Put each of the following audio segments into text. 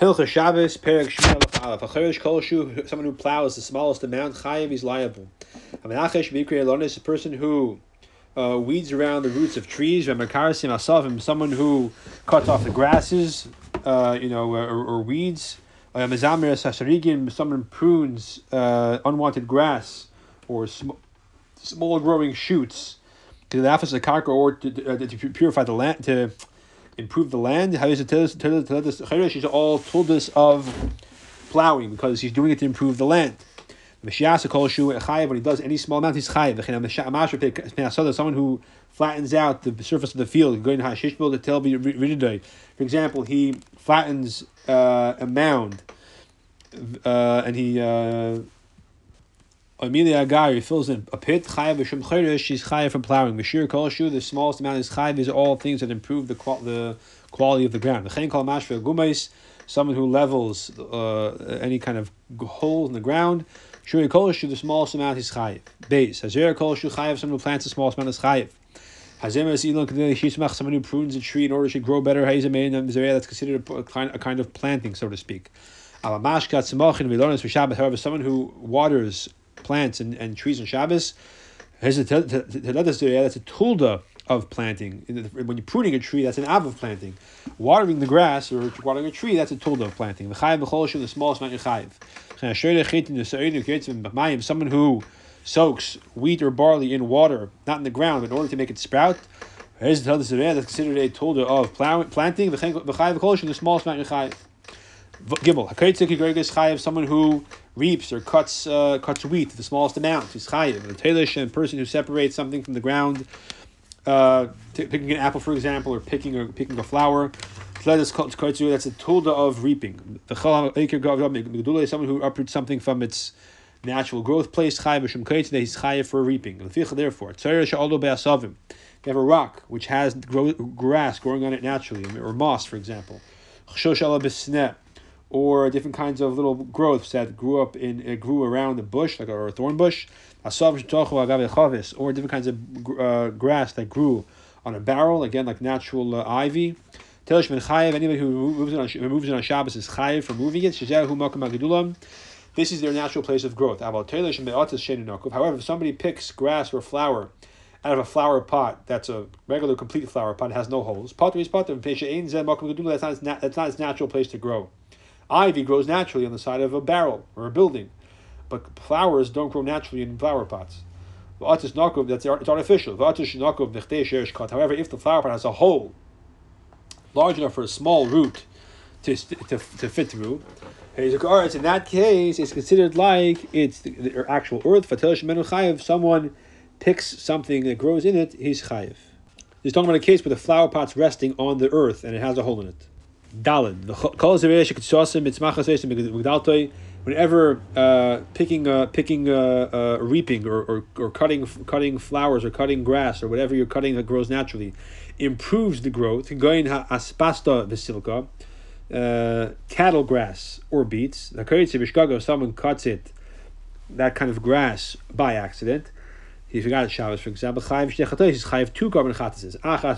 Hilcha Shabbos, Perek Shmuel Aleph. A Cheresh Kolshu, someone who plows the smallest amount, Chayiv, he's liable. Amenachesh Bikri Elon is a person who uh, weeds around the roots of trees. Vemekarasim Asavim, someone who cuts off the grasses, uh, you know, or, or weeds. Mezamir Sasharigin, someone prunes uh, unwanted grass or sm- small growing shoots. To the office of the or to, uh, to purify the land, to improve the land. How is it tell us? He's all told us of plowing because he's doing it to improve the land. When he does any small amount, he's chayiv. Someone who flattens out the surface of the field, going to For example, he flattens uh, a mound, uh, and he. Uh, Amelia Agar fills in a pit. Chayav chayrish. She's chayav from plowing. Mashir kol. The smallest amount is chayav. Are all things that improve the the quality of the ground. Gumais. Someone who levels uh, any kind of hole in the ground. Shuri kol. The smallest amount is chayav. Base. Hazer kol chayav. Someone who plants the smallest amount is chayav. Someone who prunes a tree in order to grow better. That's considered a kind, a kind of planting, so to speak. However, someone who waters plants and, and trees on Shabbos. That's a tulda of planting. When you're pruning a tree, that's an av of planting. Watering the grass or watering a tree, that's a tulda of planting. The the smallest amount chayiv. Someone who soaks wheat or barley in water, not in the ground, in order to make it sprout. That's considered a tulda of planting. The smallest amount chayiv. Gimel. Someone who reaps or cuts uh, cuts wheat to the smallest amount. He's chayiv. The talish and person who separates something from the ground, uh, t- picking an apple, for example, or picking or picking a flower. That's a tulda of reaping. The someone who uproots something from its natural growth place. Chayiv he's chayiv for reaping. Therefore, you have a rock which has grass growing on it naturally, or moss, for example or different kinds of little growths that grew up in uh, grew around the bush, like a thorn bush, or different kinds of uh, grass that grew on a barrel, again like natural uh, ivy. Anybody who moves it on, moves it on Shabbos is chayiv for moving it. This is their natural place of growth. However, if somebody picks grass or flower out of a flower pot that's a regular complete flower pot, has no holes, that's not, that's not its natural place to grow. Ivy grows naturally on the side of a barrel or a building, but flowers don't grow naturally in flower pots. That's it's artificial. However, if the flower pot has a hole large enough for a small root to, to, to fit through, in that case, it's considered like it's the, the actual earth. Someone picks something that grows in it, he's chayiv. He's talking about a case where the flower pot's resting on the earth and it has a hole in it. Dalid. Whenever uh, picking, uh, picking, uh, reaping, or, or, or cutting, cutting flowers, or cutting grass, or whatever you're cutting that grows naturally, improves the growth. Going aspasta vesilka, uh, cattle grass or beets. The someone cuts it, that kind of grass by accident he forgot Shabbos, for example, Chayiv Shnei Chayiv two carbon chatases. Achas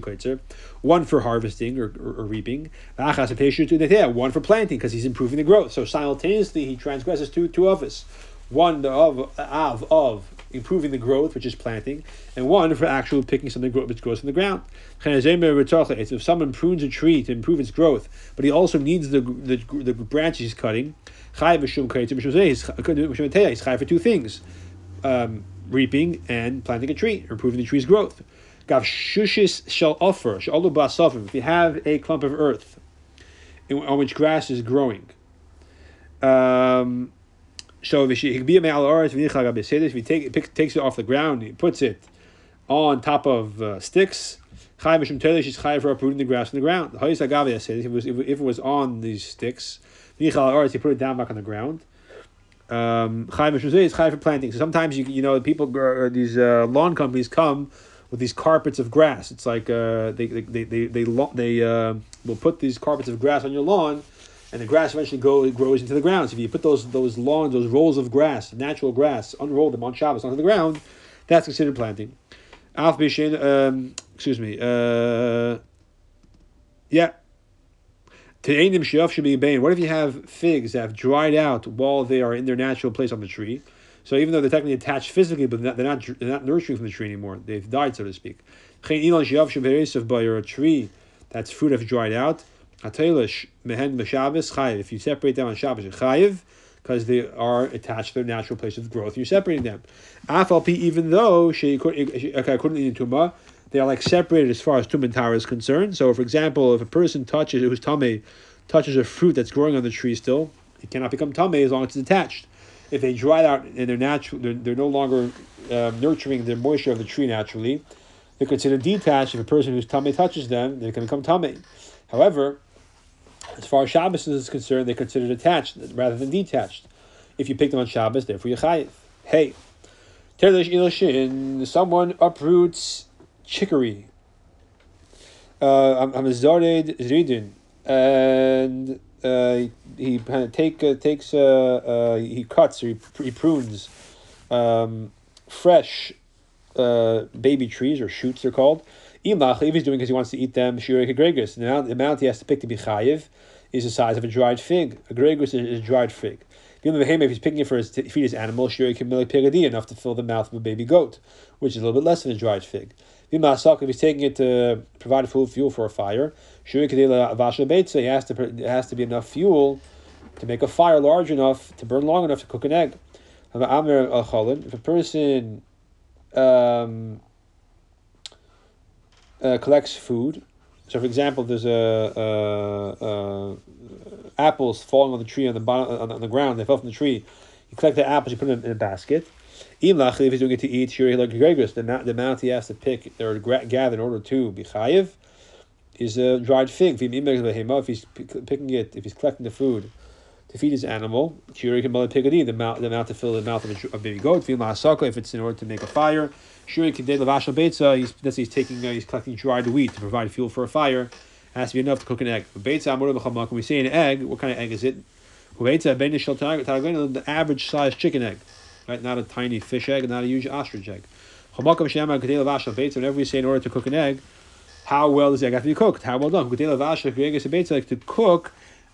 Koitzer, one for harvesting or, or, or reaping. Achas B'Peshu Tunetea, one for planting because he's improving the growth. So simultaneously he transgresses two two of us. One of of of improving the growth, which is planting, and one for actually picking something which grows from the ground. If someone prunes a tree to improve its growth, but he also needs the the, the branches he's cutting, he's for two things um, reaping and planting a tree, improving the tree's growth. Gav shushis shall offer, if you have a clump of earth on which grass is growing. Um, so if he take, pick, takes it off the ground, he puts it on top of uh, sticks. She's high for uprooting the grass from the ground. If it was if it was on these sticks, he put it down back on the ground um, is for planting. So sometimes you you know people uh, these uh, lawn companies come with these carpets of grass. It's like uh, they they they they they, they uh, will put these carpets of grass on your lawn, and the grass eventually go grows into the ground. So if you put those those lawns, those rolls of grass, natural grass, unroll them on Shabbos onto the ground, that's considered planting. Alf um, excuse me, uh, yeah. Te'enim shiaf should be bain. What if you have figs that have dried out while they are in their natural place on the tree? So even though they're technically attached physically, but they're not, they're not nurturing from the tree anymore. They've died, so to speak. Or a tree that's fruit have dried out. If you separate them on Shabbos, chayiv, because they are attached to their natural place of growth. You're separating them. Afalpi, even though tuma, they are like separated as far as tumantara is concerned. So, for example, if a person touches who's tame, touches a fruit that's growing on the tree still, it cannot become tame as long as it's attached. If they dry out and they're natural, they're, they're no longer um, nurturing the moisture of the tree naturally. They're considered detached. If a person who's tame touches them, they can become tame. However, as far as Shabbos is concerned, they're considered attached rather than detached. If you pick them on Shabbos, therefore you're chayiv. Hey, someone uproots chicory. Uh, I'm a zared zridin, and uh, he kind of take uh, takes uh, uh, he cuts or he, he prunes um, fresh uh, baby trees or shoots they're called. Imach, if he's doing because he wants to eat them, shirek agregus. The amount, the amount he has to pick to be chayiv is the size of a dried fig. Agregus is, a dried fig. If he's picking it for his, feed his animal, shirek pigadi enough to fill the mouth of a baby goat, which is a little bit less than a dried fig. If he's taking it to provide food fuel for a fire, he has to it has to be enough fuel to make a fire large enough to burn long enough to cook an egg. If a person um, uh, collects food. So, for example, there's a, a, a, apples falling on the tree on the bottom on the, on the ground. They fell from the tree. You collect the apples. You put them in a basket. If he's doing it to eat, sure, like the amount the amount he has to pick or gather in order to be chayiv is a dried fig. If he's picking it, if he's collecting the food to feed his animal, sure, can the amount the amount to fill the mouth of a, a baby goat. If it's in order to make a fire Shuri Kidei Lavashal Beitza, he's, he's taking, uh, he's collecting dried wheat to provide fuel for a fire. It has to be enough to cook an egg. Beitza When we say an egg, what kind of egg is it? The average sized chicken egg, right? Not a tiny fish egg, not a huge ostrich egg. Whenever we say in order to cook an egg, how well does the egg have to be cooked? How well done? To cook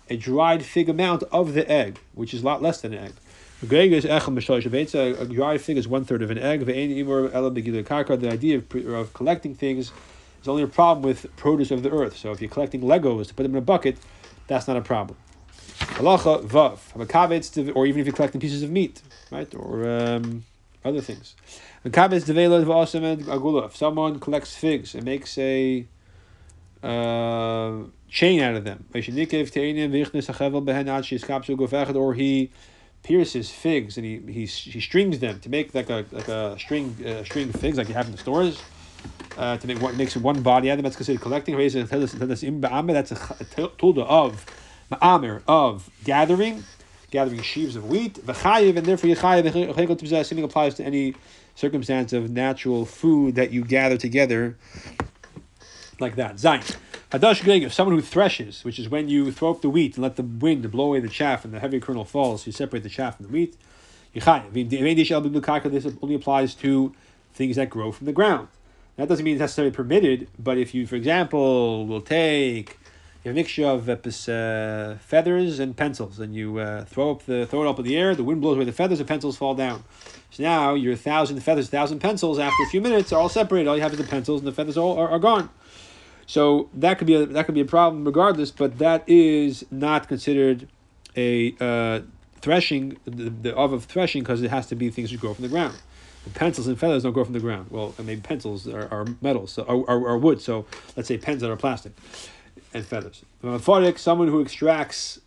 a dried fig amount of the egg, which is a lot less than an egg. Is A dried fig is one third of an egg. The idea of, of collecting things is only a problem with produce of the earth. So if you're collecting Legos to put them in a bucket, that's not a problem. Halacha vav. Or even if you're collecting pieces of meat, right, or um, other things. If someone collects figs and makes a uh, chain out of them, or he pierces figs and he, he, he strings them to make like a like a string uh, string figs like you have in the stores. Uh, to make what makes one body out of them. That's considered collecting. That's a, a of ma'amir of gathering, gathering sheaves of wheat. V'chayiv and therefore yichayiv. Same applies to any circumstance of natural food that you gather together, like that. Zayin. Hadash Greg, someone who threshes, which is when you throw up the wheat and let the wind blow away the chaff and the heavy kernel falls, you separate the chaff from the wheat. This only applies to things that grow from the ground. That doesn't mean it's necessarily permitted, but if you, for example, will take a mixture of uh, feathers and pencils, and you uh, throw up the throw it up in the air, the wind blows away the feathers, the pencils fall down. So now your thousand feathers, thousand pencils, after a few minutes, are all separated. All you have is the pencils, and the feathers all are, are gone. So that could be a, that could be a problem regardless, but that is not considered a uh, threshing the, the of of threshing because it has to be things that grow from the ground. The pencils and feathers don't grow from the ground. Well, I mean pencils are, are metals, so, are, are, are wood. So let's say pens that are plastic and feathers. Someone who extracts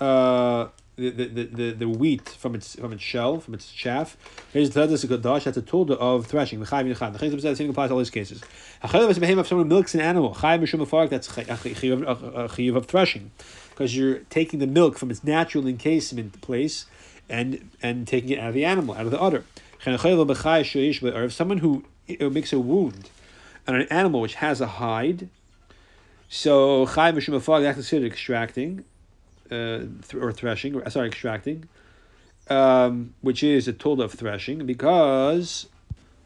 uh, the, the, the, the wheat from its from its shell, from its chaff. Here's the that's a tool of threshing. The chayim same applies to all these cases. If someone milks an animal, chayim that's chayim of threshing, because you're taking the milk from its natural encasement place, and and taking it out of the animal, out of the udder. Or if someone who makes a wound on an animal which has a hide, so chayim mishum that's considered extracting uh, th- or threshing, or, sorry, extracting, um, which is a tool of threshing, because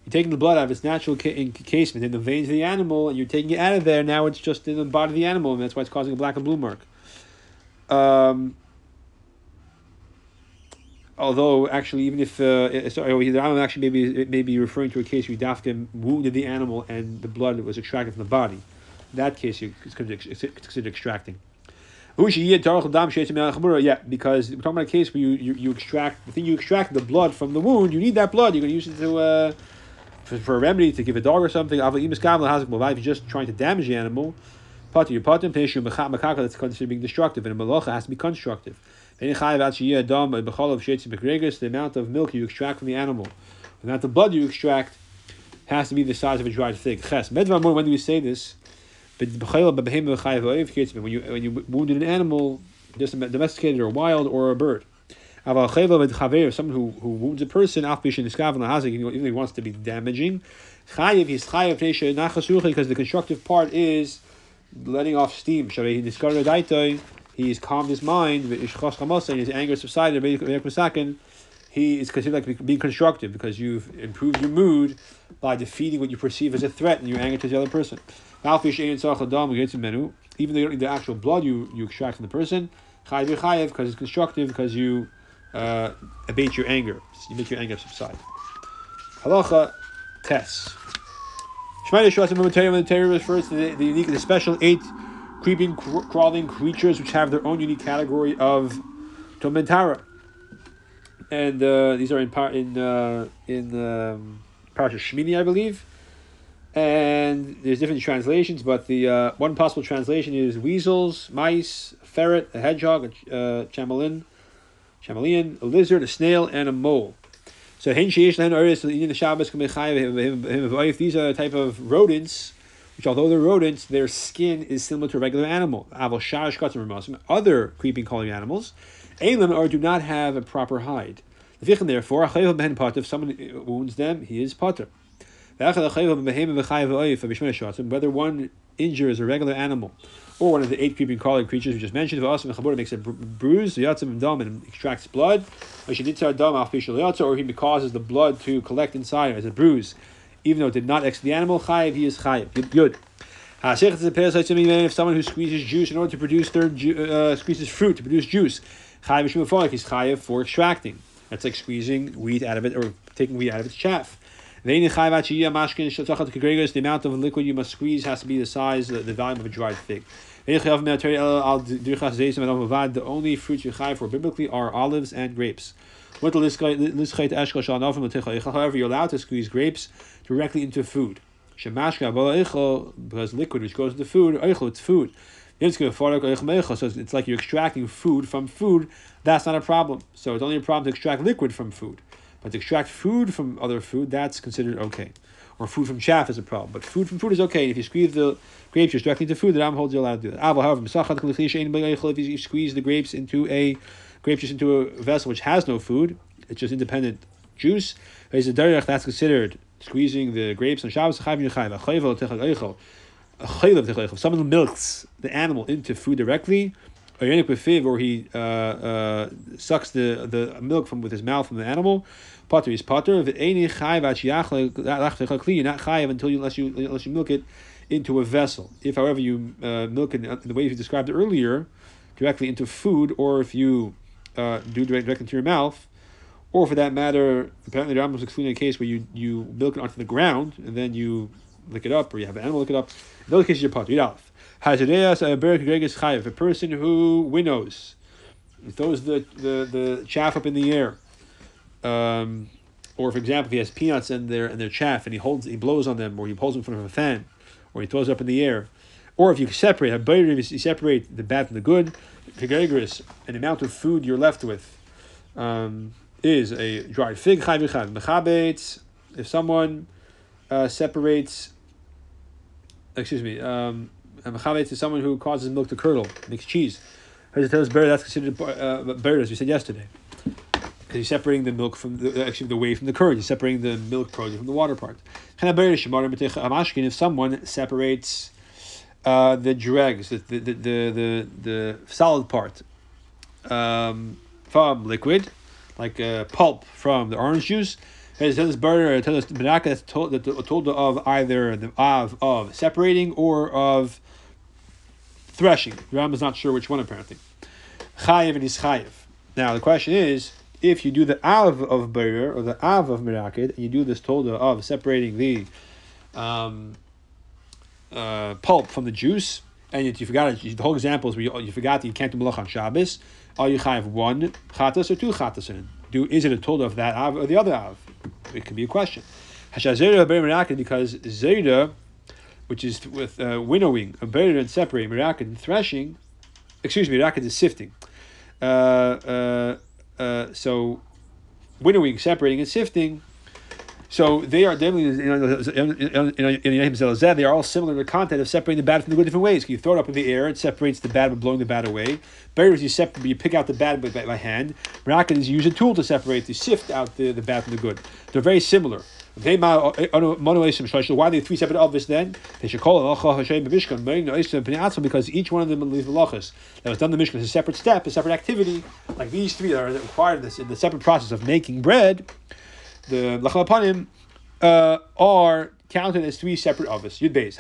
you're taking the blood out of its natural ca- encasement in the veins of the animal, and you're taking it out of there. Now it's just in the body of the animal, and that's why it's causing a black and blue mark. Um, although actually, even if uh, sorry, the Rambam actually maybe it may be referring to a case where Dafkim wounded the animal and the blood was extracted from the body. In that case, it's considered extracting. Yeah, because we're talking about a case where you, you, you extract the thing you extract the blood from the wound. You need that blood. You're going to use it to uh, for, for, a remedy to give a dog or something. If you're just trying to damage the animal, that's considered being destructive, and a malacha has to be constructive. The amount of milk you extract from the animal, the amount of blood you extract, has to be the size of a dried fig. When do we say this? When you when you wounded an animal, just domesticated or wild or a bird. Someone who, who wounds a person, even if he wants to be damaging, because the constructive part is letting off steam. He he's calmed his mind, and his anger subsided. He is considered like being constructive because you've improved your mood by defeating what you perceive as a threat and your anger to the other person. Even though you don't need the actual blood you, you extract from the person, because it's constructive, because you uh, abate your anger. You make your anger subside. Halacha Tes. Shemaya Shvatim when the Torah refers to the, the unique, the special eight creeping, crawling creatures which have their own unique category of Tomentara. And uh, these are in in uh, in um, Parashat Shmini, I believe and there's different translations, but the uh, one possible translation is weasels, mice, a ferret, a hedgehog, a uh, chameleon, chameleon, a lizard, a snail, and a mole. So these are the type of rodents, which although they're rodents, their skin is similar to a regular animal. Other creeping crawling animals, or do not have a proper hide. Therefore, if someone wounds them, he is potter. Whether one injures a regular animal or one of the eight creeping crawling creatures we just mentioned, if makes a bruise, and and extracts blood, or he causes the blood to collect inside as a bruise, even though it did not exit the animal, chayiv, he is chayiv. Good. Hashechtes the pares. If someone who squeezes juice in order to produce their uh, squeezes fruit to produce juice, chayiv is chayiv for extracting. That's like squeezing wheat out of it or taking wheat out of its chaff. The amount of liquid you must squeeze has to be the size, the, the volume of a dried fig. The only fruits you chai for biblically are olives and grapes. However, you're allowed to squeeze grapes directly into food. Because liquid which goes into food, it's food. So it's like you're extracting food from food. That's not a problem. So it's only a problem to extract liquid from food. But to extract food from other food, that's considered okay. Or food from chaff is a problem. But food from food is okay. If you squeeze the grape juice directly into food, the Ram holds you allowed to do that. However, if you squeeze the grapes into a grape juice into a vessel which has no food, it's just independent juice, that's considered squeezing the grapes on Shabbos. Someone milks the animal into food directly, or he uh, uh, sucks the, the milk from with his mouth from the animal, potter is chayiv you're not chayiv until you unless you unless you milk it into a vessel. If, however, you uh, milk it in the way you described earlier, directly into food, or if you uh, do direct, directly into your mouth, or for that matter, apparently the Rambam is excluding a case where you, you milk it onto the ground and then you lick it up, or you have an animal lick it up. In those cases, you're potter. Read off. If a person who winnows, throws the, the, the chaff up in the air, um, or for example, if he has peanuts in their in their chaff and he holds he blows on them, or he pulls them in front of a fan, or he throws it up in the air, or if you separate, have you separate the bad from the good, an amount of food you're left with um, is a dried fig. If someone uh, separates, excuse me, um, mechavet is someone who causes milk to curdle, makes cheese. As bear, that's considered uh, as we said yesterday. Because he's separating the milk from the actually the whey from the curd. He's separating the milk product from the water part. If someone separates uh, the dregs, the the, the the the solid part um, from liquid, like uh, pulp from the orange juice. It says burner, tell us that's told, told of either the of of separating or of threshing. Ram is not sure which one apparently. chayiv and he's chayiv. Now the question is, if you do the av of berer or the av of mirakid, and you do this tolda of separating the um, uh, pulp from the juice, and you, you forgot it, the whole example is where you, you forgot that you can't do malach on Shabbos, are you chayiv one chatas or two chatas in? Do is it a tolda of that av or the other av? It could be a question. Because zera, which is with uh, winnowing, a berer and separating mirakid and threshing, excuse me, mirakid is sifting. Uh, uh, uh, so winnowing, separating, and sifting. So they are definitely they are all similar in the content of separating the bad from the good different ways. You throw it up in the air, it separates the bad by blowing the bad away. Bears you separate, you pick out the bad by, by hand. Merakin is you use a tool to separate, to sift out the, the bad from the good. They're very similar. Why are they three separate office then? They should call it because each one of them leaves the lachas that was done in the Mishkan is a separate step, a separate activity. Like these three that are required in, this, in the separate process of making bread, the lachal panim uh, are counted as three separate office. Yud base.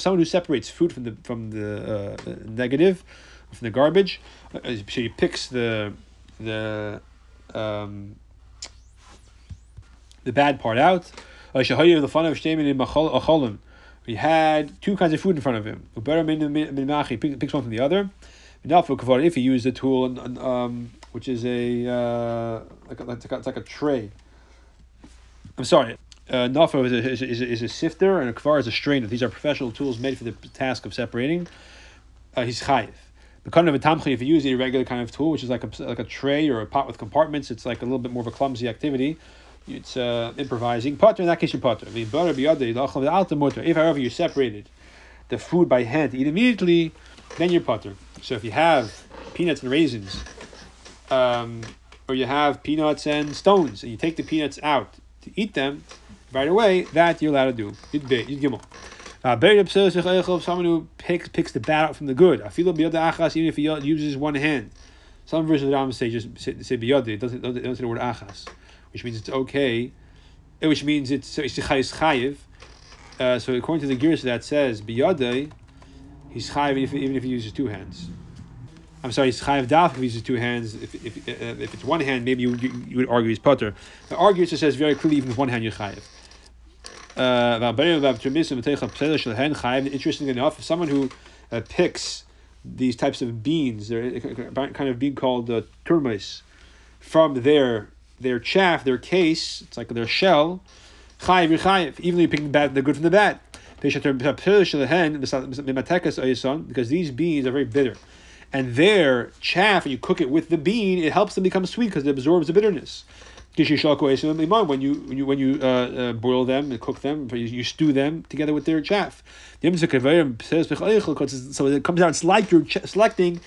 Someone who separates food from the from the uh, negative, from the garbage, uh, so he picks the the um, the bad part out. He had two kinds of food in front of him. He picks one from the other. If he used a tool, um, which is a uh, like, like, a, like a tray. I'm sorry. Uh, Nafa is a, is, a, is a sifter, and a kvar is a strainer. These are professional tools made for the task of separating. Uh, he's chayiv. The kind of a tamchi, if you use a regular kind of tool, which is like a like a tray or a pot with compartments, it's like a little bit more of a clumsy activity it's uh, improvising. Potter, in that case, you're potter. If, however, you separated the food by hand eat immediately, then you're potter. So if you have peanuts and raisins, um, or you have peanuts and stones, and you take the peanuts out to eat them right away, that you're allowed to do. You'd be, you'd gimel. Uh, someone who picks picks the bad out from the good. Even if he uses one hand. Some versions of the Ram say just say, say. It doesn't, doesn't, say the word achas which means it's okay, which means it's so it's chayiv. Uh, so according to the gears that says biyadei, he's chayiv even if, even if he uses two hands. I'm sorry, he's chayiv daf if he uses two hands. If, if, uh, if it's one hand, maybe you, you, you would argue he's putter. The argument says very clearly, even with one hand you're chayiv. Uh, interesting enough, someone who uh, picks these types of beans, they're kind of bean called uh, from their their chaff, their case, it's like their shell, chayiv chayiv, even though you pick the bad, the good from the bad. Because these beans are very bitter. And their chaff, when you cook it with the bean, it helps them become sweet because it absorbs the bitterness. When you when you when you uh, uh, boil them and cook them, you, stew them together with their chaff. So it comes out. It's like you're selecting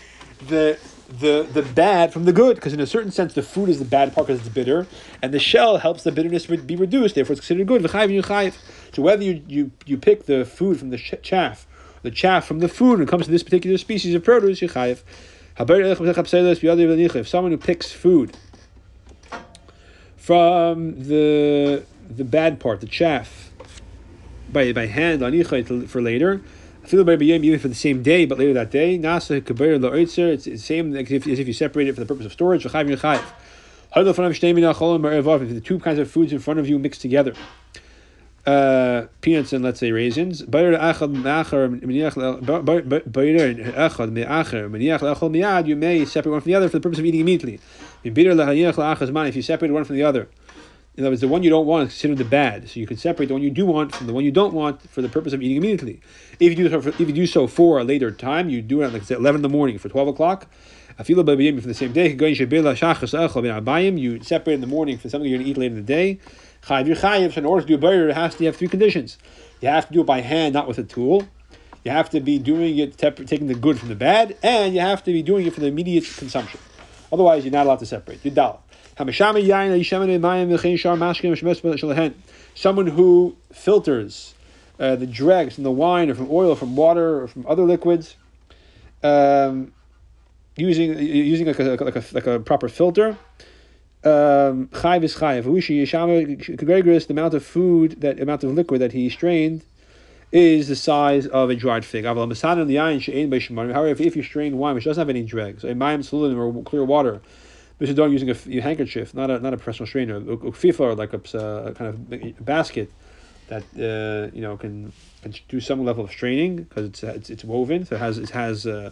the the the bad from the good, because in a certain sense the fruit is the bad part because it's bitter, and the shell helps the bitterness be reduced. Therefore, it's considered good. So whether you, you, you pick the food from the chaff, the chaff from the food, when it comes to this particular species of produce. If someone who picks food from the the bad part, the chaff, by by hand for later, for the same day, but later that day. Nasa. It's the same as if, as if you separate it for the purpose of storage. If the two kinds of foods in front of you mixed together. Uh, peanuts and let's say raisins. You may separate one from the other for the purpose of eating immediately. If you separate one from the other, in other words, the one you don't want is considered the bad. So you can separate the one you do want from the one you don't want for the purpose of eating immediately. If you do so for, if you do so for a later time, you do it like say eleven in the morning for twelve o'clock. I feel for the same day. You separate in the morning for something you're going to eat later in the day. So in order to do a burger, it has to have three conditions. You have to do it by hand, not with a tool. You have to be doing it, taking the good from the bad, and you have to be doing it for the immediate consumption. Otherwise, you're not allowed to separate. Yudal. Someone who filters uh, the dregs from the wine or from oil or from water or from other liquids, um, using using like a, like a, like a proper filter. Um, chayv is chayv. The amount of food, that amount of liquid that he strained, is the size of a dried fig. However, if you strain wine which doesn't have any dregs, a mayim salulim or clear water, Mr. Dog using a, a, handkerchief, not a not a professional strainer, a FIFA like a, a, kind of basket that uh, you know can, can do some level of straining because it's, it's it's woven, so it has it has uh,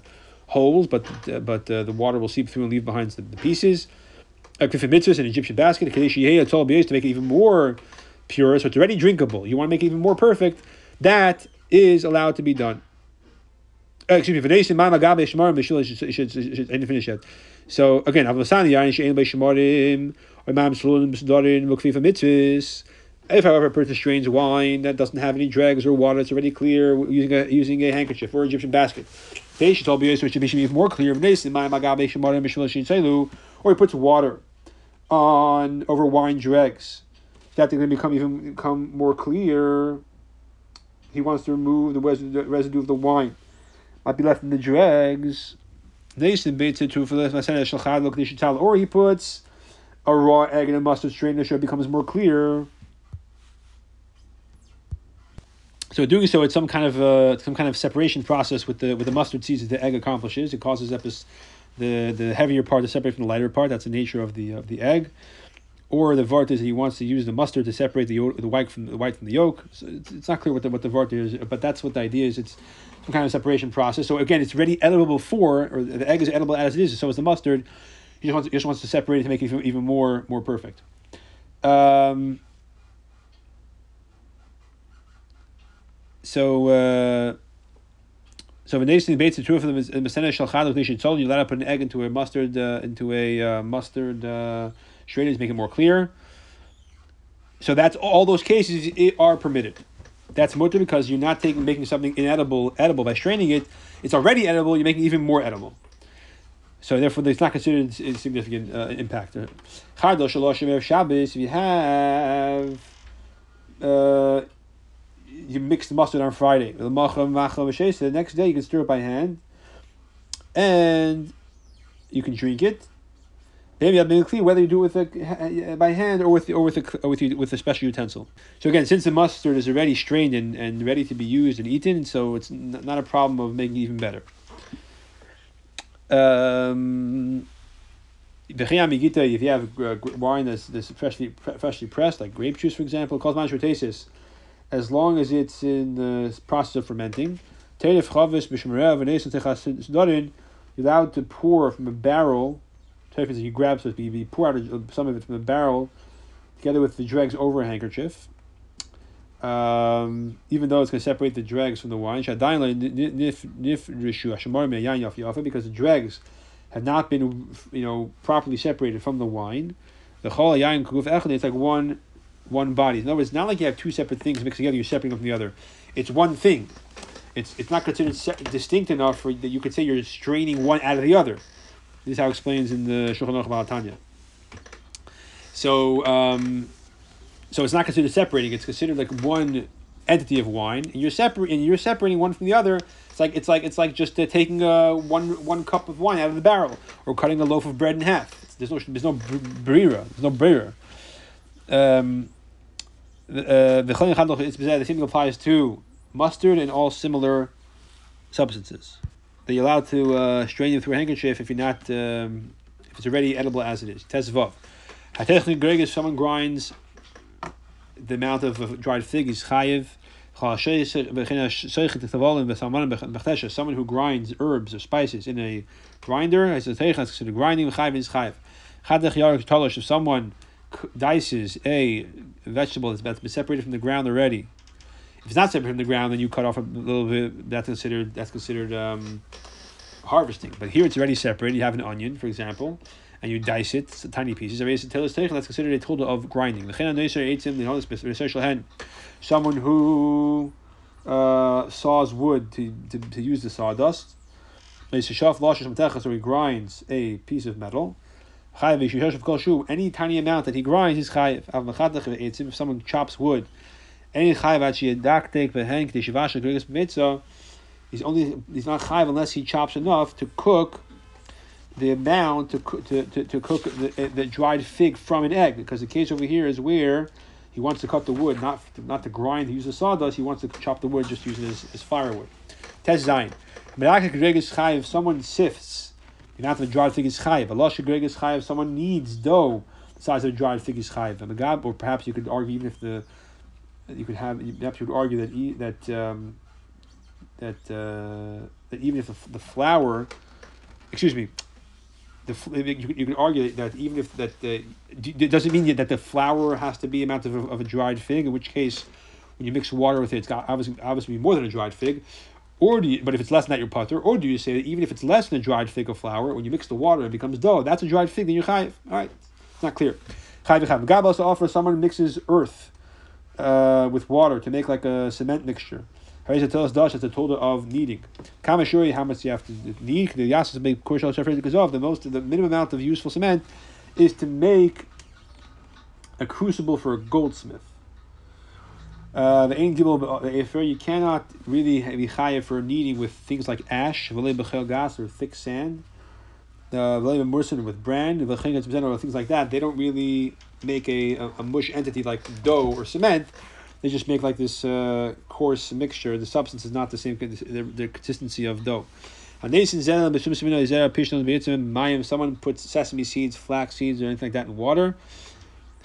holes, but uh, but uh, the water will seep through and leave behind the, the pieces. A mitzvahs, an Egyptian basket, to make it even more pure, so it's already drinkable. You want to make it even more perfect that is allowed to be done. Uh, excuse me, Vanessa, Mama Gabe Shemarim, Shul should didn't finish yet. So again, Avlasani Yain Shein Shemarim, or Mam Slulim B'Sdarin, Mukfifa. If, however, a person strains wine that doesn't have any dregs or water, it's already clear using a using a handkerchief or Egyptian basket. They should all be it should be even more clear. Or he puts water on over wine dregs. That they're going to become even become more clear he wants to remove the residue of the wine. Might be left in the dregs. Or he puts a raw egg in a mustard strainer so it becomes more clear. So doing so, it's some kind of uh, some kind of separation process with the with the mustard seeds that the egg accomplishes. It causes the the heavier part to separate from the lighter part. That's the nature of the of the egg or the vart is he wants to use the mustard to separate the the white from the white from the yolk. So it's, it's not clear what the what the vart is, but that's what the idea is. It's some kind of separation process. So again, it's ready edible before, or the egg is edible as it is. So is the mustard. He just wants, he just wants to separate it to make it even, even more more perfect. Um, so. Uh, so when they debates the truth of them is Mesena Shalchad they should told you let put an egg into a mustard uh, into a uh, mustard uh, strainer to make it more clear. So that's all those cases are permitted. That's mutter because you're not taking making something inedible edible by straining it. It's already edible. You're making it even more edible. So therefore, it's not considered a significant uh, impact. If you have uh, you mix the mustard on Friday. The next day you can stir it by hand, and you can drink it. Maybe whether you do it with a, by hand or with the, or with a, or with a, with a special utensil. So again, since the mustard is already strained and, and ready to be used and eaten, so it's not a problem of making it even better. Um, if you have uh, wine that's, that's freshly freshly pressed, like grape juice, for example, calls manchrotasis, as long as it's in the process of fermenting, you're allowed to pour from a barrel Tefis you grab so you pour out some of it from the barrel together with the dregs over a handkerchief. Um, even though it's going to separate the dregs from the wine, because the dregs have not been, you know, properly separated from the wine. The it's like one, one body. In other words, it's not like you have two separate things mixed together. You're separating them from the other. It's one thing. It's it's not considered se- distinct enough for that you could say you're straining one out of the other. This is how it explains in the Shulchan Aruch Tanya. So, um, so it's not considered separating; it's considered like one entity of wine, and you're separating you're separating one from the other. It's like it's like it's like just uh, taking uh, one one cup of wine out of the barrel, or cutting a loaf of bread in half. It's, there's no there's no brira, there's no brira. Um, the uh, the same applies to mustard and all similar substances that you're allowed to uh, strain them through a handkerchief if you're not um, if it's already edible as it is. Tesvav. Hatechnik greg if someone grinds the amount of dried fig is chayiv. Someone who grinds herbs or spices in a grinder, as a considered grinding, chayiv is chayiv. If someone dices a vegetable that's been separated from the ground already, if it's not separate from the ground, then you cut off a little bit. That's considered that's considered um, harvesting. But here it's already separate. You have an onion, for example, and you dice it tiny pieces. That's considered a total of grinding. Someone who uh, saws wood to, to, to use the sawdust. So he grinds a piece of metal. Any tiny amount that he grinds is chayiv. If someone chops wood any chayv achiyadaktek v'henk teshivasha grigas b'mitzah, he's only he's not chayv unless he chops enough to cook the amount to to, to, to cook the, eh, the dried fig from an egg. Because the case over here is where he wants to cut the wood, not not to grind, to use the sawdust. He wants to chop the wood just using it as, as firewood. Test Zayin. If someone sifts, the amount of a dried fig is chayiv. Allah is chayiv. Someone needs dough the size of a dried fig is chayiv. Or perhaps you could argue even if the you could have perhaps you could argue that that um, that uh, that even if the, the flour, excuse me, the you, you argue that even if that the it doesn't mean that the flour has to be amount of, of a dried fig. In which case, when you mix water with it, it's got obviously obviously more than a dried fig. Or do you, but if it's less than that, you're putter. Or do you say that even if it's less than a dried fig of flour, when you mix the water, it becomes dough. That's a dried fig, then you're chayiv. All right, it's not clear. Chayiv chayiv. God also offers someone mixes earth uh, with water to make like a cement mixture. Harisa tell us that's a total of kneading. Kama show you how much you have to knead. The yas is make kushal shafres because of the most the minimum amount of useful cement is to make a crucible for a goldsmith. Uh, the ain't gibel you cannot really be chayav for kneading with things like ash, v'le bechel gas or thick sand. The William with bran, the or things like that. They don't really make a, a, a mush entity like dough or cement they just make like this uh, coarse mixture. The substance is not the same, the, the consistency of dough. Someone puts sesame seeds, flax seeds, or anything like that in water.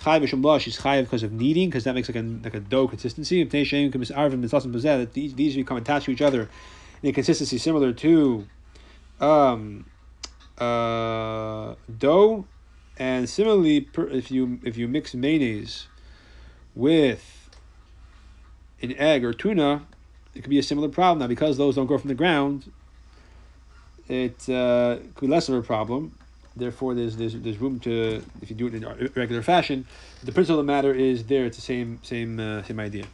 Chayiv she's chayiv because of kneading, because that makes like a like a dough consistency. That these these become attached to each other in a consistency similar to um, uh, dough, and similarly, if you if you mix mayonnaise with an egg or tuna, it could be a similar problem. Now, because those don't grow from the ground, it uh, could be less of a problem. Therefore, there's, there's there's room to if you do it in regular fashion. The principle of the matter is there. It's the same same uh, same idea.